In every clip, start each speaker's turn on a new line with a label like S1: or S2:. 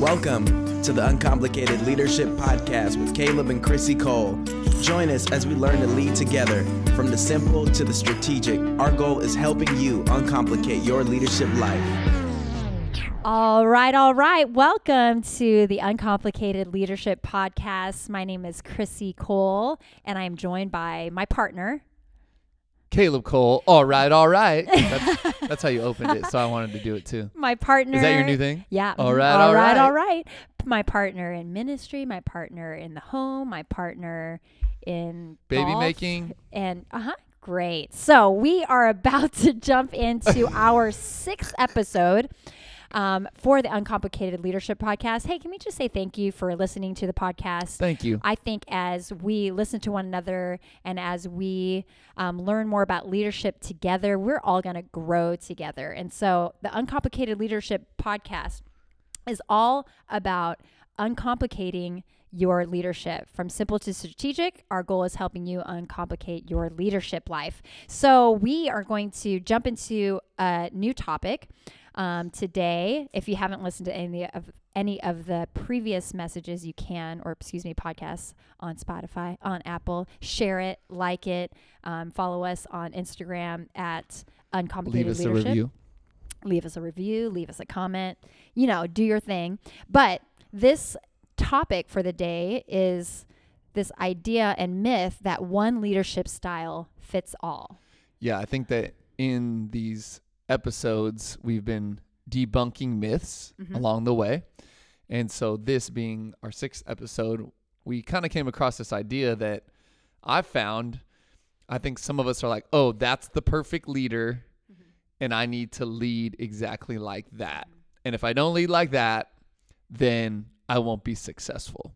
S1: Welcome to the Uncomplicated Leadership Podcast with Caleb and Chrissy Cole. Join us as we learn to lead together from the simple to the strategic. Our goal is helping you uncomplicate your leadership life.
S2: All right, all right. Welcome to the Uncomplicated Leadership Podcast. My name is Chrissy Cole, and I am joined by my partner.
S3: Caleb Cole. All right, all right. That's, that's how you opened it, so I wanted to do it too.
S2: My partner.
S3: Is that your new thing?
S2: Yeah.
S3: All right,
S2: all,
S3: all
S2: right,
S3: right,
S2: all right. My partner in ministry, my partner in the home, my partner in
S3: Baby making.
S2: and uh huh. Great. So we are about to jump into our sixth episode um, for the Uncomplicated Leadership Podcast. Hey, can we just say thank you for listening to the podcast?
S3: Thank you.
S2: I think as we listen to one another and as we um, learn more about leadership together, we're all going to grow together. And so the Uncomplicated Leadership Podcast is all about uncomplicating your leadership from simple to strategic. Our goal is helping you uncomplicate your leadership life. So we are going to jump into a new topic um, today. If you haven't listened to any of any of the previous messages, you can, or excuse me, podcasts on Spotify, on Apple. Share it, like it, um, follow us on Instagram at uncomplicated
S3: Leave us a
S2: leadership
S3: review.
S2: leave us a review, leave us a comment, you know, do your thing. But this topic for the day is this idea and myth that one leadership style fits all.
S3: Yeah, I think that in these episodes, we've been debunking myths
S2: Mhm.
S3: along the way. And so, this being our sixth episode, we kind of came across this idea that I found. I think some of us are like, oh, that's the perfect leader, and I need to lead exactly like that. And if I don't lead like that, then I won't be successful.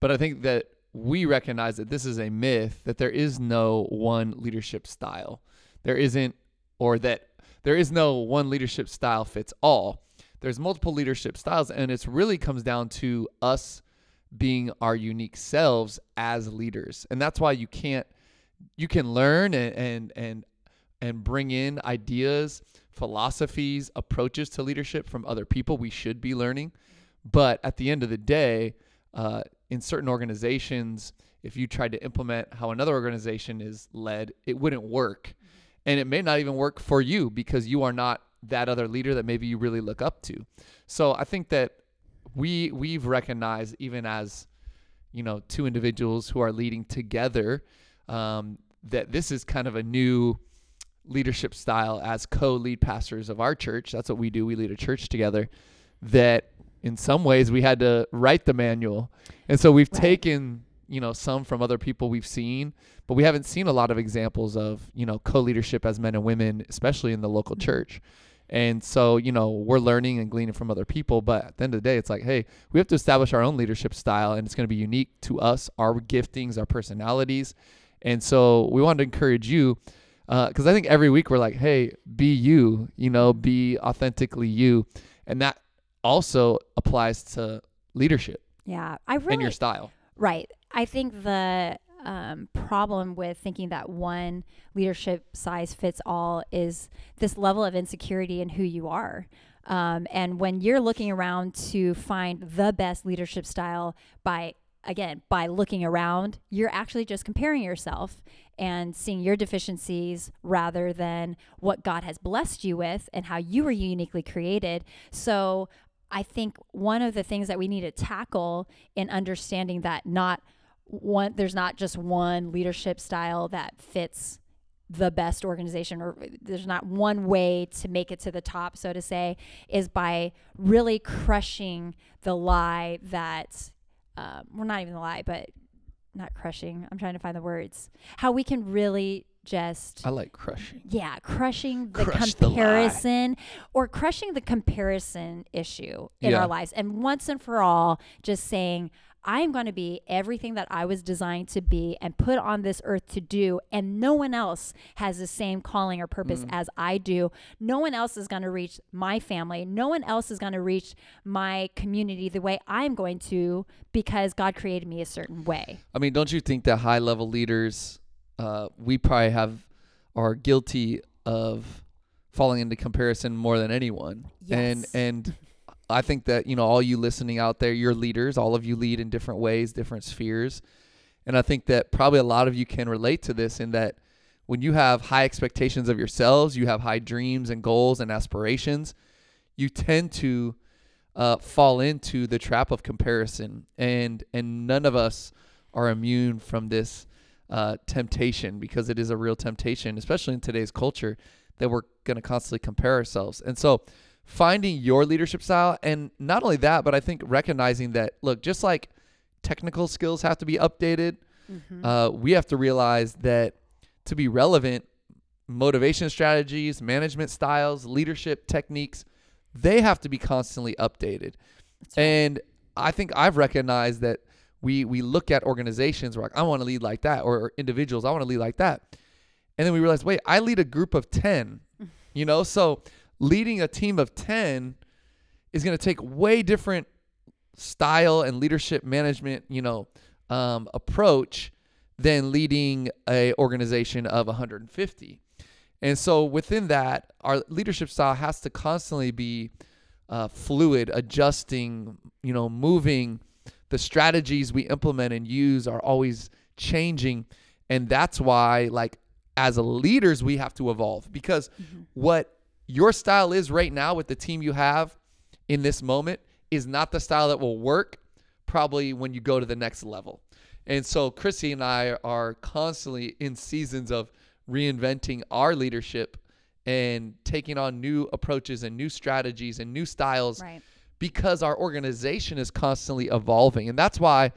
S3: But I think that we recognize that this is a myth that there is no one leadership style. There isn't, or that there is no one leadership style fits all. There's multiple leadership styles, and it really comes down to us being our unique selves as leaders. And that's why you can't, you can learn and, and, and, and bring in ideas, philosophies, approaches to leadership from other people. We should be learning. But at the end of the day, uh, in certain organizations, if you tried to implement how another organization is led, it wouldn't work. And it may not even work for you because you are not that other leader that maybe you really look up to. So I think that we we've recognized even as you know two individuals who are leading together um, that this is kind of a new leadership style as co-lead pastors of our church. That's what we do. We lead a church together. That in some ways we had to write the manual, and so we've
S2: Right.
S3: taken you know some from other people we've seen, but we haven't seen a lot of examples of you know co-leadership as men and women, especially in the local mm-hmm. church. And so, you know, we're learning and gleaning from other people, but at the end of the day, it's like, hey, we have to establish our own leadership style and it's going to be unique to us, our giftings, our personalities. And so we wanted to encourage you uh, because I think every week we're like, hey, be you, you know, be authentically you. And that also applies to leadership
S2: Yeah, I really
S3: and your style.
S2: Right. I think the um, problem with thinking that one leadership size fits all is this level of insecurity in who you are. Um, and when you're looking around to find the best leadership style by, again, by looking around, you're actually just comparing yourself and seeing your deficiencies rather than what God has blessed you with and how you were uniquely created. So I think one of the things that we need to tackle in understanding that not one there's not just one leadership style that fits the best organization or there's not one way to make it to the top so to say is by really crushing the lie that um, well not even the lie but not crushing i'm trying to find the words how we can really just
S3: I like crushing.
S2: yeah, crushing the
S3: Crush the
S2: comparison or crushing the comparison issue in
S3: Yeah.
S2: our lives. And once and for all, just saying, I'm going to be everything that I was designed to be and put on this earth to do. And no one else has the same calling or purpose
S3: Mm.
S2: as I do. No one else is going to reach my family. No one else is going to reach my community the way I'm going to because God created me a certain way.
S3: I mean, don't you think that high level leaders, uh, we probably have are guilty of falling into comparison more than anyone.
S2: Yes.
S3: And and I think that, you know, all you listening out there, you're leaders. All of you lead in different ways, different spheres. And I think that probably a lot of you can relate to this in that when you have high expectations of yourselves, you have high dreams and goals and aspirations, you tend to uh, fall into the trap of comparison. And and none of us are immune from this uh, temptation because it is a real temptation, especially in today's culture, that we're going to constantly compare ourselves. And so finding your leadership style and not only that, but I think recognizing that look, just like technical skills have to be updated,
S2: Mm-hmm.
S3: uh, we have to realize that to be relevant, motivation strategies, management styles, leadership techniques, they have to be constantly updated. And I think I've recognized that we we look at organizations, we're like, I want to lead like that, or, or individuals, I want to lead like that. And then we realize, wait, I lead a group of 10, you know? So leading a team of 10 is going to take way different style and leadership management, you know, um, approach than leading a organization of 150. And so within that, our leadership style has to constantly be uh, fluid, adjusting, you know, moving. The strategies we implement and use are always changing, and that's why, like, as leaders, we have to evolve because what your style is right now with the team you have in this moment is not the style that will work probably when you go to the next level. And so Chrissy and I are constantly in seasons of reinventing our leadership and taking on new approaches and new strategies and new styles
S2: Right.
S3: because our organization is constantly evolving. And that's why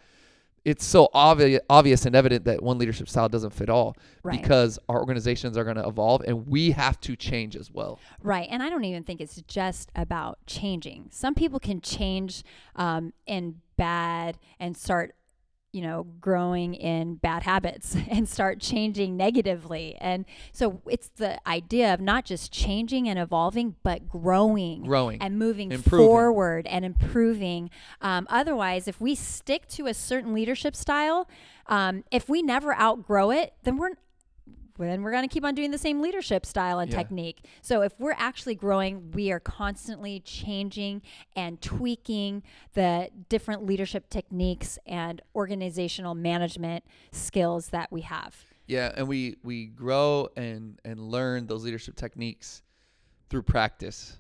S3: it's so obvious obvious and evident that one leadership style doesn't fit all
S2: Right.
S3: because our organizations are going to evolve and we have to change as well.
S2: Right. And I don't even think it's just about changing. Some people can change um, in bad and start, you know, growing in bad habits and start changing negatively. And so it's the idea of not just changing and evolving, but growing,
S3: Growing.
S2: and moving
S3: Improving.
S2: forward and improving. Um, otherwise, if we stick to a certain leadership style, um, if we never outgrow it, then we're then we're going to keep on doing the same leadership style and
S3: Yeah.
S2: technique. So if we're actually growing, we are constantly changing and tweaking the different leadership techniques and organizational management skills that we have.
S3: Yeah, and we we grow and and learn those leadership techniques through practice.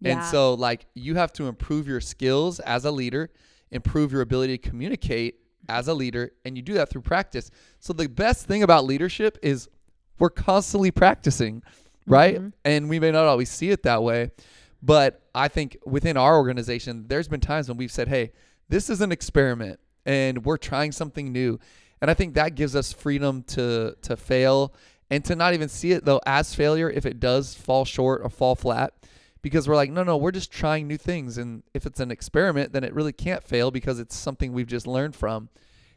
S2: Yeah.
S3: And so like you have to improve your skills as a leader, improve your ability to communicate as a leader, and you do that through practice. So the best thing about leadership is we're constantly practicing, right? Mm-hmm. And we may not always see it that way, but I think within our organization there's been times when we've said, "Hey, this is an experiment and we're trying something new." And I think that gives us freedom to to fail and to not even see it though as failure if it does fall short or fall flat because we're like, no, no, we're just trying new things. And if it's an experiment, then it really can't fail because it's something we've just learned from.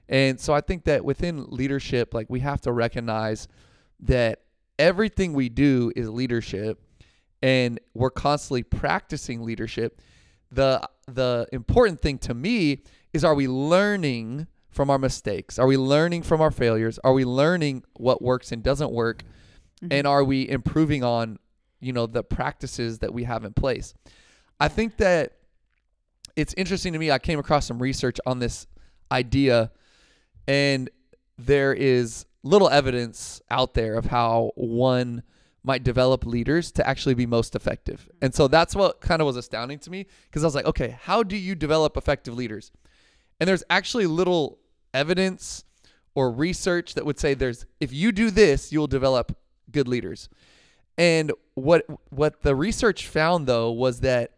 S3: And so I think that within leadership, like we have to recognize that everything we do is leadership and we're constantly practicing leadership. The the important thing to me is are we learning from our mistakes? Are we learning from our failures? Are we learning what works and doesn't work? Mm-hmm. And are we improving on, you know, the practices that we have in place? I think that it's interesting to me. I came across some research on this idea and there is little evidence out there of how one might develop leaders to actually be most effective. And so that's what kind of was astounding to me because I was like, okay, how do you develop effective leaders? And there's actually little evidence or research that would say there's if you do this, you'll develop good leaders. And what what the research found though was that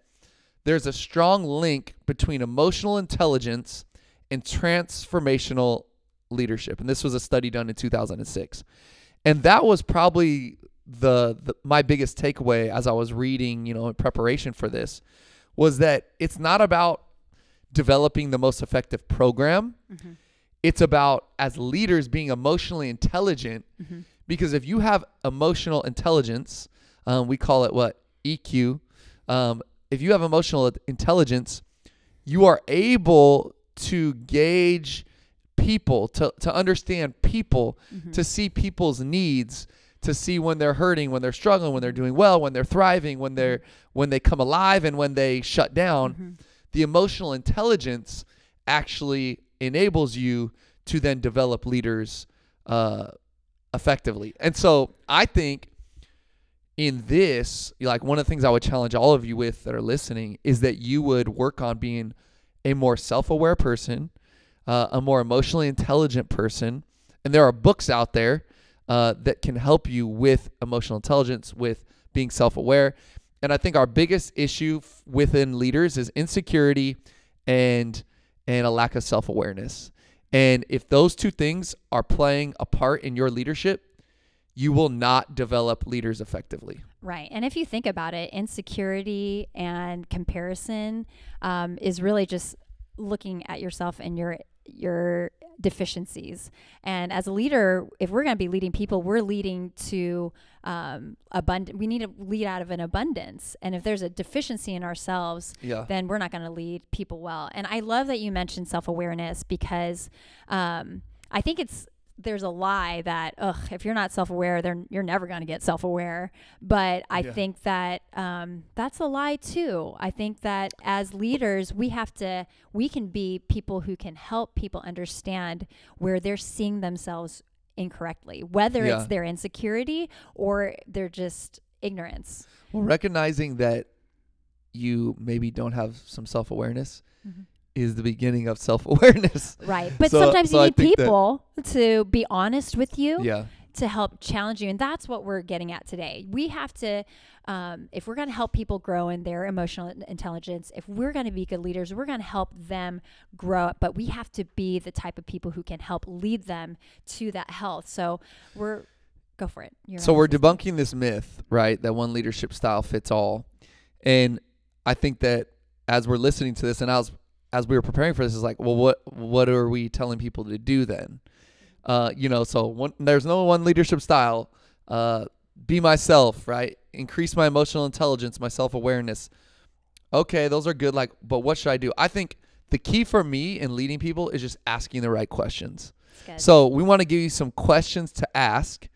S3: there's a strong link between emotional intelligence and transformational leadership. And this was a study done in 2006. And that was probably the, the my biggest takeaway as I was reading, you know, in preparation for this was that it's not about developing the most effective program. It's about as leaders being emotionally intelligent because if you have emotional intelligence, um, we call it what EQ. Um, if you have emotional intelligence, you are able to gauge people, to, to understand people, to see people's needs, to see when they're hurting, when they're struggling, when they're doing well, when they're thriving, when they're when they come alive and when they shut down.
S2: Mm-hmm.
S3: The emotional intelligence actually enables you to then develop leaders uh, effectively. And so I think in this, like one of the things I would challenge all of you with that are listening is that you would work on being a more self-aware person, uh, a more emotionally intelligent person, and there are books out there uh, that can help you with emotional intelligence, with being self-aware. And I think our biggest issue f- within leaders is insecurity and and a lack of self-awareness. And if those two things are playing a part in your leadership, you will not develop leaders effectively.
S2: Right. And if you think about it, insecurity and comparison um, is really just looking at yourself and your your deficiencies. And as a leader, if we're going to be leading people, we're leading to um, abundant. We need to lead out of an abundance. And if there's a deficiency in ourselves,
S3: Yeah.
S2: then we're not going to lead people well. And I love that you mentioned self awareness because um, I think it's there's a lie that ugh, if you're not self aware, then you're never going to get self aware. But I
S3: Yeah.
S2: think that um, that's a lie too. I think that as leaders, we have to we can be people who can help people understand where they're seeing themselves incorrectly, whether
S3: Yeah.
S2: it's their insecurity or they're just ignorance.
S3: Well, recognizing that you maybe don't have some self awareness
S2: Mhm.
S3: Is the beginning of self awareness.
S2: Right. But
S3: So-
S2: sometimes
S3: so
S2: you need people to be honest with you.
S3: yeah.
S2: to help challenge you. And that's what we're getting at today. We have to, um, if we're going to help people grow in their emotional intelligence, if we're going to be good leaders, we're going to help them grow. But we have to be the type of people who can help lead them to that health. So we're, go for it. You're
S3: So we're debunking this myth, right? That one leadership style fits all. And I think that as we're listening to this and as as we were preparing for this is like, well what what are we telling people to do then? Uh, you know, so one, there's no one leadership style. Uh, be myself, right? Increase my emotional intelligence, my self-awareness. Okay, those are good like, but what should I do? I think the key for me in leading people is just asking the right questions. So we want to give you some questions to ask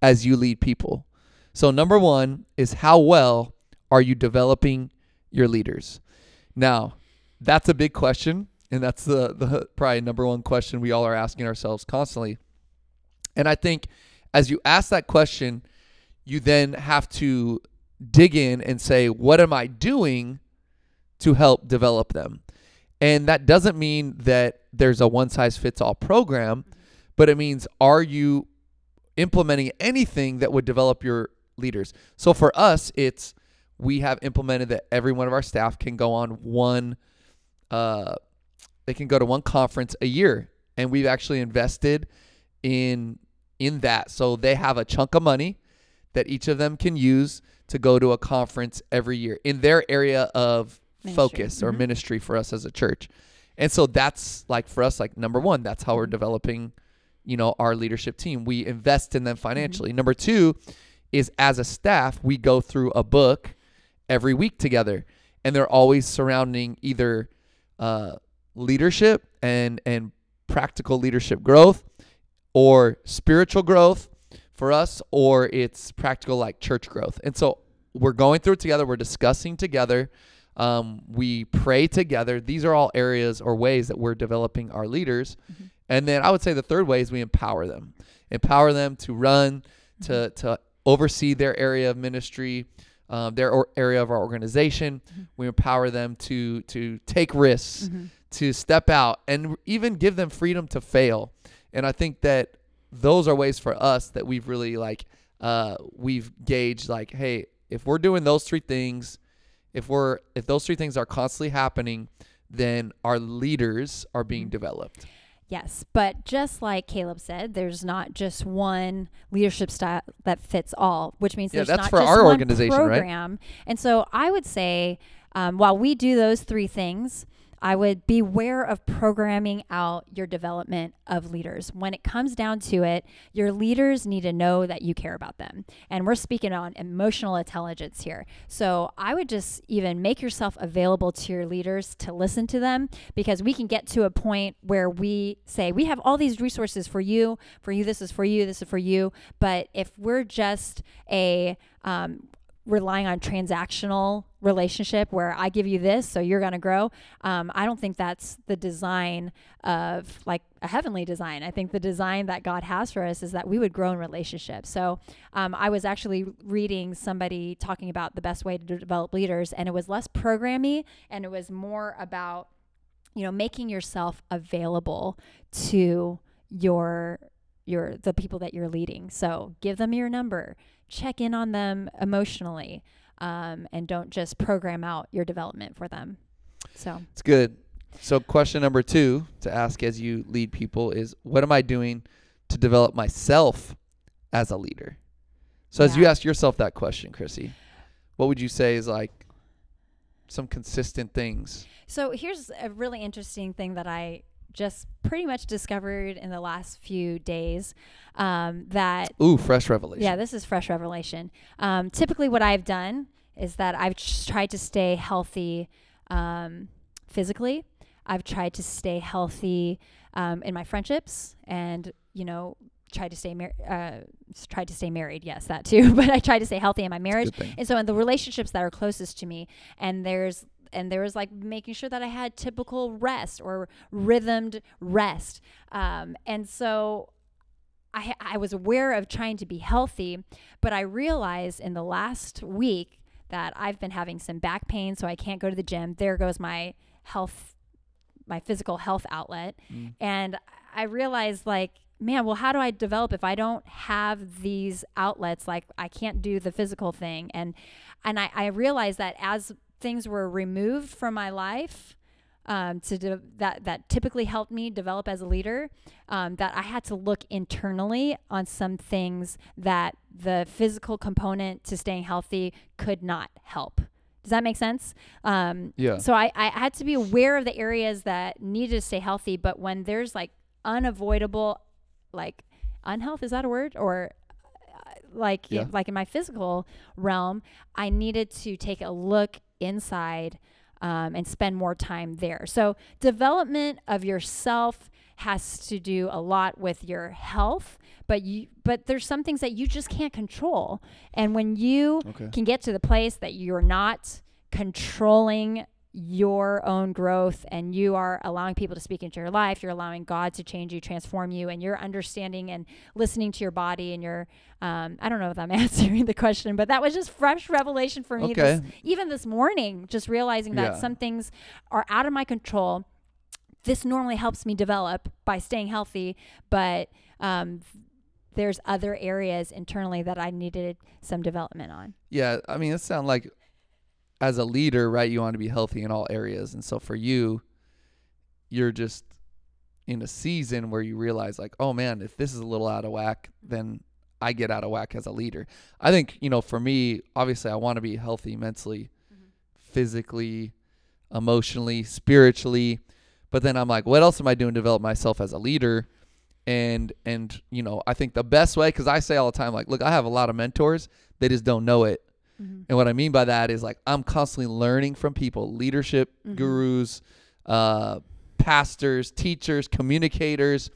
S3: as you lead people. So number one is how well are you developing your leaders? Now, that's a big question, and that's the the probably number one question we all are asking ourselves constantly. And I think as you ask that question, you then have to dig in and say, what am I doing to help develop them? And that doesn't mean that there's a one size fits all program, but it means are you implementing anything that would develop your leaders? So for us, it's we have implemented that every one of our staff can go on one uh they can go to one conference a year and we've actually invested in in that. So they have a chunk of money that each of them can use to go to a conference every year in their area of
S2: Ministry.
S3: focus or
S2: Mhm.
S3: ministry for us as a church. And so that's like for us like number 1, that's how we're developing you know our leadership team. We invest in them financially. Number 2 is as a staff, we go through a book every week together and they're always surrounding either uh, leadership and and practical leadership growth or spiritual growth for us or it's practical like church growth. And so we're going through it together. We're discussing together. Um, we pray together. These are all areas or ways that we're developing our leaders. And then i would say the third way is we empower them. Empower them to run to to oversee their area of ministry um, their or- area of our organization we empower them to to take risks
S2: Mhm.
S3: to step out and even give them freedom to fail. And I think that those are ways for us that we've really like uh we've gauged like hey, if we're doing those three things, if we're if those three things are constantly happening, then our leaders are being developed.
S2: Yes, but just like Caleb said, there's not just one leadership style that fits all, which means
S3: Yeah,
S2: there's
S3: that's
S2: not
S3: for
S2: just
S3: our
S2: one
S3: organization, right?
S2: program. And so I would say um, while we do those three things, I would beware of programming out your development of leaders. When it comes down to it, your leaders need to know that you care about them. And we're speaking on emotional intelligence here. So I would just even make yourself available to your leaders to listen to them because we can get to a point where we say, we have all these resources for you, for you, this is for you, this is for you. But if we're just a, um, relying on transactional relationship where I give you this, so you're going to grow. Um, I don't think that's the design of like a heavenly design. I think the design that God has for us is that we would grow in relationships. So um, I was actually reading somebody talking about the best way to develop leaders, and it was less programmy and it was more about, you know, making yourself available to your your the people that you're leading. So give them your number, check in on them emotionally um, and don't just program out your development for them. So
S3: it's good. So question number two to ask as you lead people is, what am I doing to develop myself as a leader? So yeah. as you ask yourself that question, Chrissy, what would you say is like some consistent things?
S2: So here's a really interesting thing that I just pretty much discovered in the last few days um, that
S3: ooh fresh revelation.
S2: Yeah this is fresh revelation. Um, typically what i've done is that i've tried to stay healthy um, physically. I've tried to stay healthy um, in my friendships and you know tried to stay mar- uh, tried to stay married yes that too but i tried to stay healthy in my marriage. and so in the relationships that are closest to me and there's and there was like making sure that I had typical rest or rhythmed rest. Um, and so I, I was aware of trying to be healthy, but I realized in the last week that I've been having some back pain, so I can't go to the gym. There goes my health, my physical health outlet. Mm. And I realized, like, man, well, how do I develop if I don't have these outlets? Like, I can't do the physical thing. And and I, I realized that as things were removed from my life um, to de- that that typically helped me develop as a leader. Um, that I had to look internally on some things that the physical component to staying healthy could not help. Does that make sense? Um,
S3: yeah.
S2: So I, I had to be aware of the areas that needed to stay healthy, but when there's like unavoidable, like unhealth, is that a word? Or uh, like yeah. like in my physical realm, I needed to take a look inside um, and spend more time there. So, development of yourself has to do a lot with your health but you but there's some things that you just can't control and when you okay. can get to the place that you're not controlling your own growth and you are allowing people to speak into your life you're allowing god to change you transform you and you're understanding and listening to your body and your um, i don't know if i'm answering the question but that was just fresh revelation for me okay. this, even this morning just realizing that yeah. some things are out of my control this normally helps me develop by staying healthy but um, there's other areas internally that i needed some development on
S3: yeah i mean it sounds like as a leader, right, you want to be healthy in all areas. And so for you, you're just in a season where you realize like, oh man, if this is a little out of whack, then I get out of whack as a leader. I think, you know, for me, obviously I want to be healthy mentally, mm-hmm. physically, emotionally, spiritually. But then I'm like, what else am I doing to develop myself as a leader? And and you know, I think the best way cuz I say all the time like, look, I have a lot of mentors, they just don't know it. Mm-hmm. And what I mean by that is like I'm constantly learning from people, leadership mm-hmm. gurus, uh, pastors, teachers, communicators.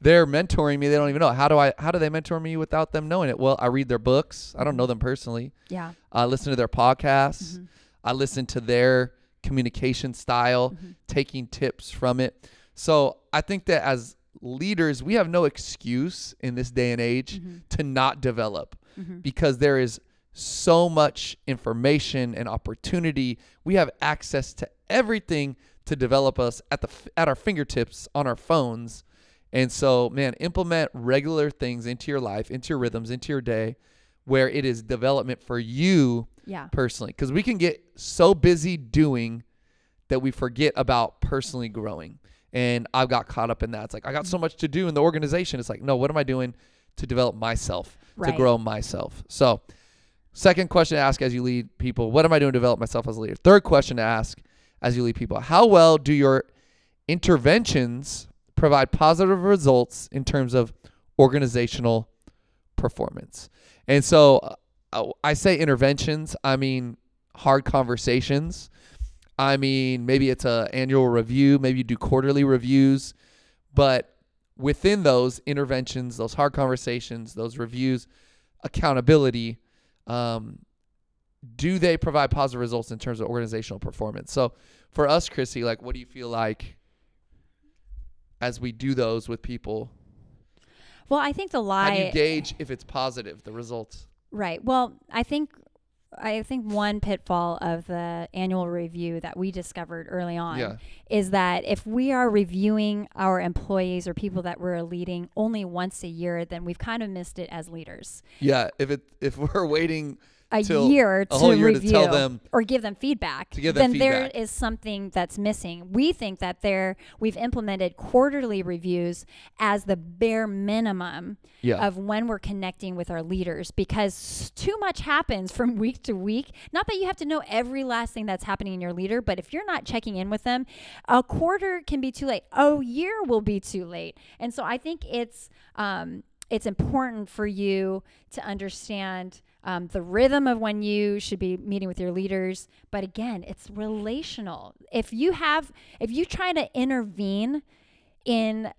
S3: They're mentoring me. They don't even know how do I how do they mentor me without them knowing it? Well, I read their books. I don't know mm-hmm. them personally.
S2: Yeah.
S3: I listen to their podcasts. Mm-hmm. I listen to their communication style, mm-hmm. taking tips from it. So I think that as leaders, we have no excuse in this day and age mm-hmm. to not develop because there is so much information and opportunity. We have access to everything to develop us at the at our fingertips on our phones. And so, man, implement regular things into your life, into your rhythms, into your day where it is development for you
S2: yeah.
S3: personally. Because we can get so busy doing that we forget about personally growing. And I've got caught up in that. It's like, I got so mm-hmm. much to do in the organization. It's like, no, what am I doing to develop myself, right. to grow myself? So, Second question to ask as you lead people What am I doing to develop myself as a leader? Third question to ask as you lead people How well do your interventions provide positive results in terms of organizational performance? And so uh, I say interventions, I mean hard conversations. I mean, maybe it's a annual review, maybe you do quarterly reviews, but within those interventions, those hard conversations, those reviews, accountability, um, do they provide positive results in terms of organizational performance? So for us, Chrissy, like, what do you feel like as we do those with people?
S2: Well, I think the
S3: lot
S2: How
S3: do you gauge if it's positive, the results?
S2: Right. Well, I think I think one pitfall of the annual review that we discovered early on
S3: Yeah.
S2: is that if we are reviewing our employees or people that we're leading only once a year, then we've kind of missed it as leaders.
S3: Yeah. If it if we're waiting
S2: A
S3: Till
S2: year
S3: a
S2: to
S3: whole year to
S2: review
S3: tell them-
S2: or give them feedback,
S3: To give them
S2: then there
S3: feedback.
S2: is something that's missing. We think that there we've implemented quarterly reviews as the bare minimum
S3: Yeah.
S2: of when we're connecting with our leaders because too much happens from week to week. Not that you have to know every last thing that's happening in your leader, but if you're not checking in with them, a quarter can be too late. A year will be too late. And so I think it's um, it's important for you to understand um, the rhythm of when you should be meeting with your leaders. But again, it's relational. If you have, if you try to intervene in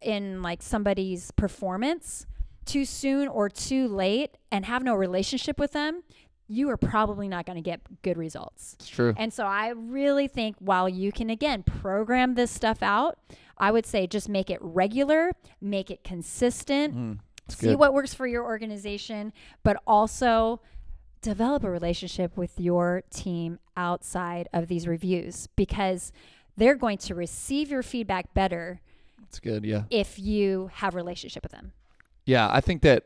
S2: in like somebody's performance too soon or too late and have no relationship with them, you are probably not going to get good results.
S3: it's true.
S2: And so I really think while you can again program this stuff out, I would say just make it regular, make it consistent,
S3: Mm,
S2: see
S3: good.
S2: what works for your organization, but also develop a relationship with your team outside of these reviews because they're going to receive your feedback better
S3: It's good. Yeah.
S2: if you have a relationship with them.
S3: Yeah, I think that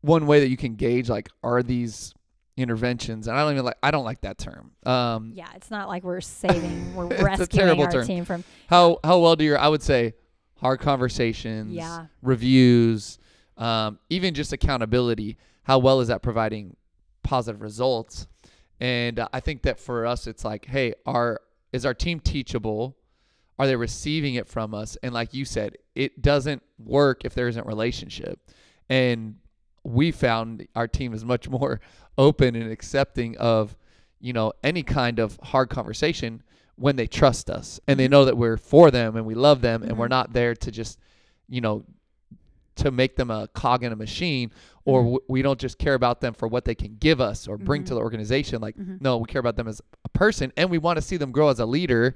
S3: one way that you can gauge like are these interventions, and I don't even like I don't like that term. Um,
S2: Yeah, it's not like we're saving, we're rescuing our
S3: term.
S2: team from.
S3: How how well do your I would say hard conversations,
S2: Yeah.
S3: reviews, um, even just accountability. How well is that providing positive results? And uh, I think that for us, it's like, hey, are is our team teachable? Are they receiving it from us? And like you said, it doesn't work if there isn't relationship. And we found our team is much more open and accepting of, you know, any kind of hard conversation when they trust us and they know that we're for them and we love them and we're
S2: Mhm.
S3: not there to just, you know, to make them a cog in a machine or
S2: Mhm.
S3: w- we don't just care about them for what they can give us or bring to
S2: Mhm.
S3: the organization like
S2: Mhm.
S3: no we care about them as a person and we want to see them grow as a leader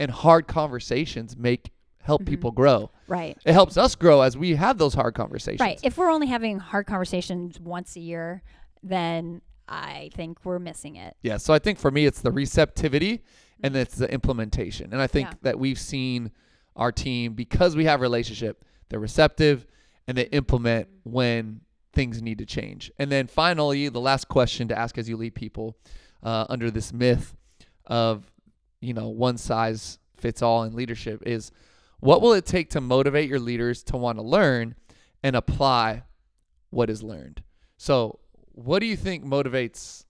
S3: and hard conversations make help
S2: Mhm.
S3: people grow
S2: Right.
S3: it helps us grow as we have those hard conversations
S2: Right. If we're only having hard conversations once a year, then I think we're missing it.
S3: Yeah. So I think for me, it's the receptivity and it's the implementation. And I think.
S2: Yeah.
S3: that we've seen our team, because we have relationship, they're receptive and they implement when things need to change. And then finally, the last question to ask as you lead people uh, under this myth of, you know, one size fits all in leadership is what will it take to motivate your leaders to want to learn and apply what is learned? So, what do you think motivates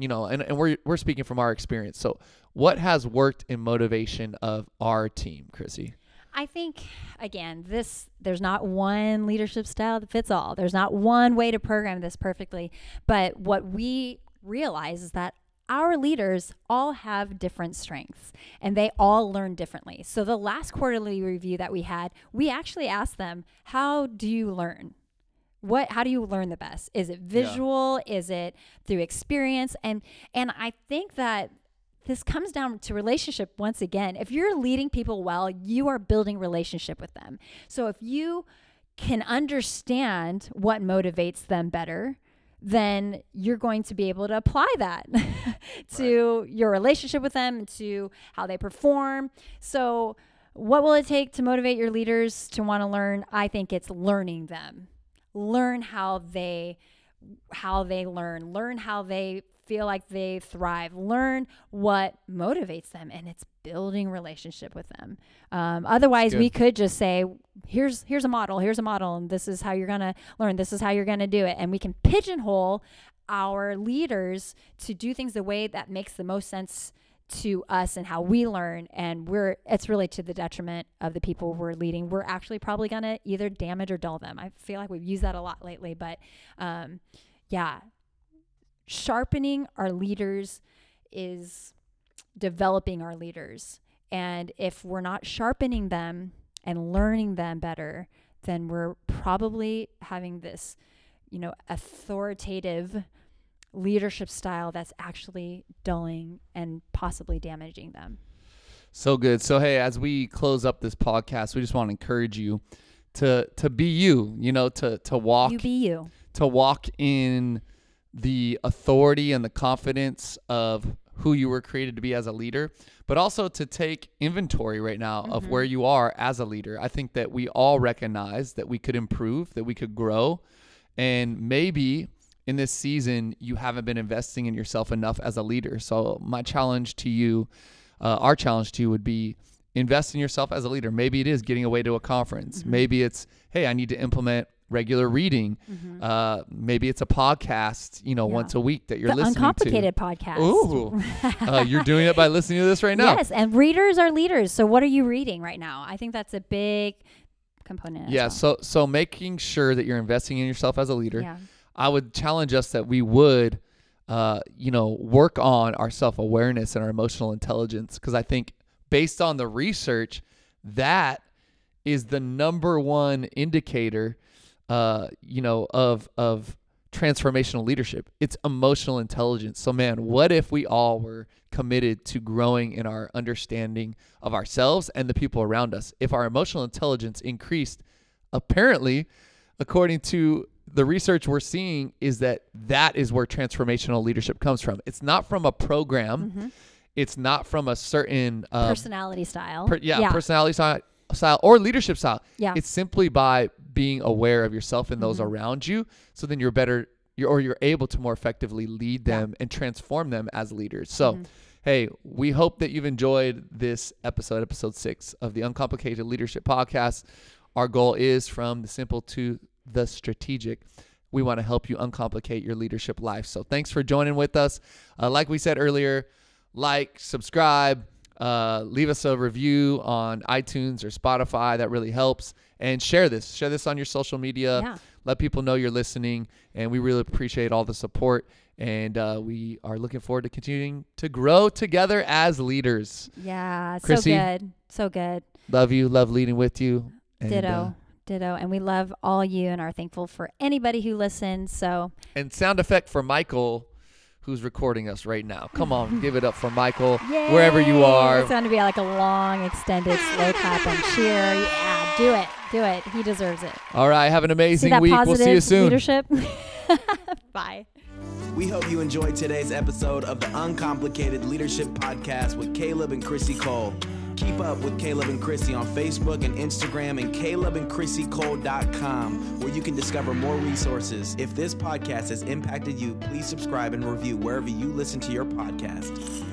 S3: you know, and, and we're we're speaking from our experience. So what has worked in motivation of our team, Chrissy?
S2: I think again, this there's not one leadership style that fits all. There's not one way to program this perfectly, but what we realize is that our leaders all have different strengths and they all learn differently. So the last quarterly review that we had, we actually asked them, "How do you learn?" what how do you learn the best is it visual is it through experience and and i think that this comes down to relationship once again. If you're leading people well you are building relationship with them. So if you can understand what motivates them better then you're going to be able to apply that to your relationship with them to how they perform. So what will it take to motivate your leaders to want to learn? I think it's learning them. Learn how they how they learn. Learn how they feel like they thrive. Learn what motivates them, and it's building relationship with them. Um, otherwise, we could just say, "Here's here's a model. Here's a model, and this is how you're gonna learn. This is how you're gonna do it." And we can pigeonhole our leaders to do things the way that makes the most sense to us and how we learn and we're it's really to the detriment of the people we're leading we're actually probably going to either damage or dull them i feel like we've used that a lot lately but um yeah sharpening our leaders is developing our leaders and if we're not sharpening them and learning them better then we're probably having this you know authoritative leadership style that's actually dulling and possibly damaging them.
S3: So good. So hey, as we close up this podcast, we just want to encourage you to to be you, you know, to to walk
S2: You be you.
S3: to walk in the authority and the confidence of who you were created to be as a leader, but also to take inventory right now of
S2: Mm-hmm.
S3: where you are as a leader. I think that we all recognize that we could improve, that we could grow, and maybe in this season you haven't been investing in yourself enough as a leader. So my challenge to you, uh, our challenge to you would be invest in yourself as a leader. Maybe it is getting away to a conference.
S2: Mm-hmm.
S3: Maybe it's hey, I need to implement regular reading. Uh, maybe it's a podcast, you know,
S2: Mm-hmm. Yeah.
S3: once a week that you're listening to
S2: the
S3: listening
S2: uncomplicated podcast.
S3: Ooh, uh, you're doing it by listening to this right now.
S2: Yes, and readers are leaders. So what are you reading right now? I think that's a big component.
S3: Yeah,
S2: well.
S3: so so making sure that you're investing in yourself as a leader.
S2: yeah.
S3: I would challenge us that we would, uh, you know, work on our self awareness and our emotional intelligence because I think based on the research, that is the number one indicator, uh, you know, of of transformational leadership. It's emotional intelligence. So, man, what if we all were committed to growing in our understanding of ourselves and the people around us? If our emotional intelligence increased, apparently, according to the research we're seeing, is that that is where transformational leadership comes from. It's not from a program. It's not from a certain uh,
S2: Personality style.
S3: per- yeah,
S2: yeah.
S3: personality style, style or leadership style.
S2: Yeah.
S3: It's simply by being aware of yourself and those
S2: Mm-hmm.
S3: around you. So then you're better, you're, or you're able to more effectively lead them and transform them as leaders. So,
S2: Mm-hmm.
S3: hey, we hope that you've enjoyed this episode, episode six of the Uncomplicated Leadership Podcast. Our goal is from the simple to the strategic. We want to help you uncomplicate your leadership life. So thanks for joining with us. Uh, like we said earlier, like, subscribe, uh, leave us a review on iTunes or Spotify. That really helps. And share this. Share this on your social media.
S2: Yeah.
S3: Let people know you're listening. And we really appreciate all the support. And uh, we are looking forward to continuing to grow together as leaders.
S2: Yeah. So good. So good.
S3: Love you. Love leading with you. And,
S2: Ditto.
S3: uh,
S2: Ditto. And we love all you and are thankful for anybody who listens. So
S3: and sound effect for Michael, who's recording us right now. Come on, give it up for Michael, wherever you are.
S2: It's going to be like a long, extended slow clap and cheer. Yeah, do it. Do it. He deserves it.
S3: All right, have an
S2: See
S3: amazing
S2: that
S3: week. We'll see you soon.
S2: leadership? Bye.
S1: We hope you enjoyed today's episode of the Uncomplicated Leadership Podcast with Caleb and Chrissy Cole. Keep up with Caleb and Chrissy on Facebook and Instagram and calebandchrissycole.com where you can discover more resources. If this podcast has impacted you, please subscribe and review wherever you listen to your podcast.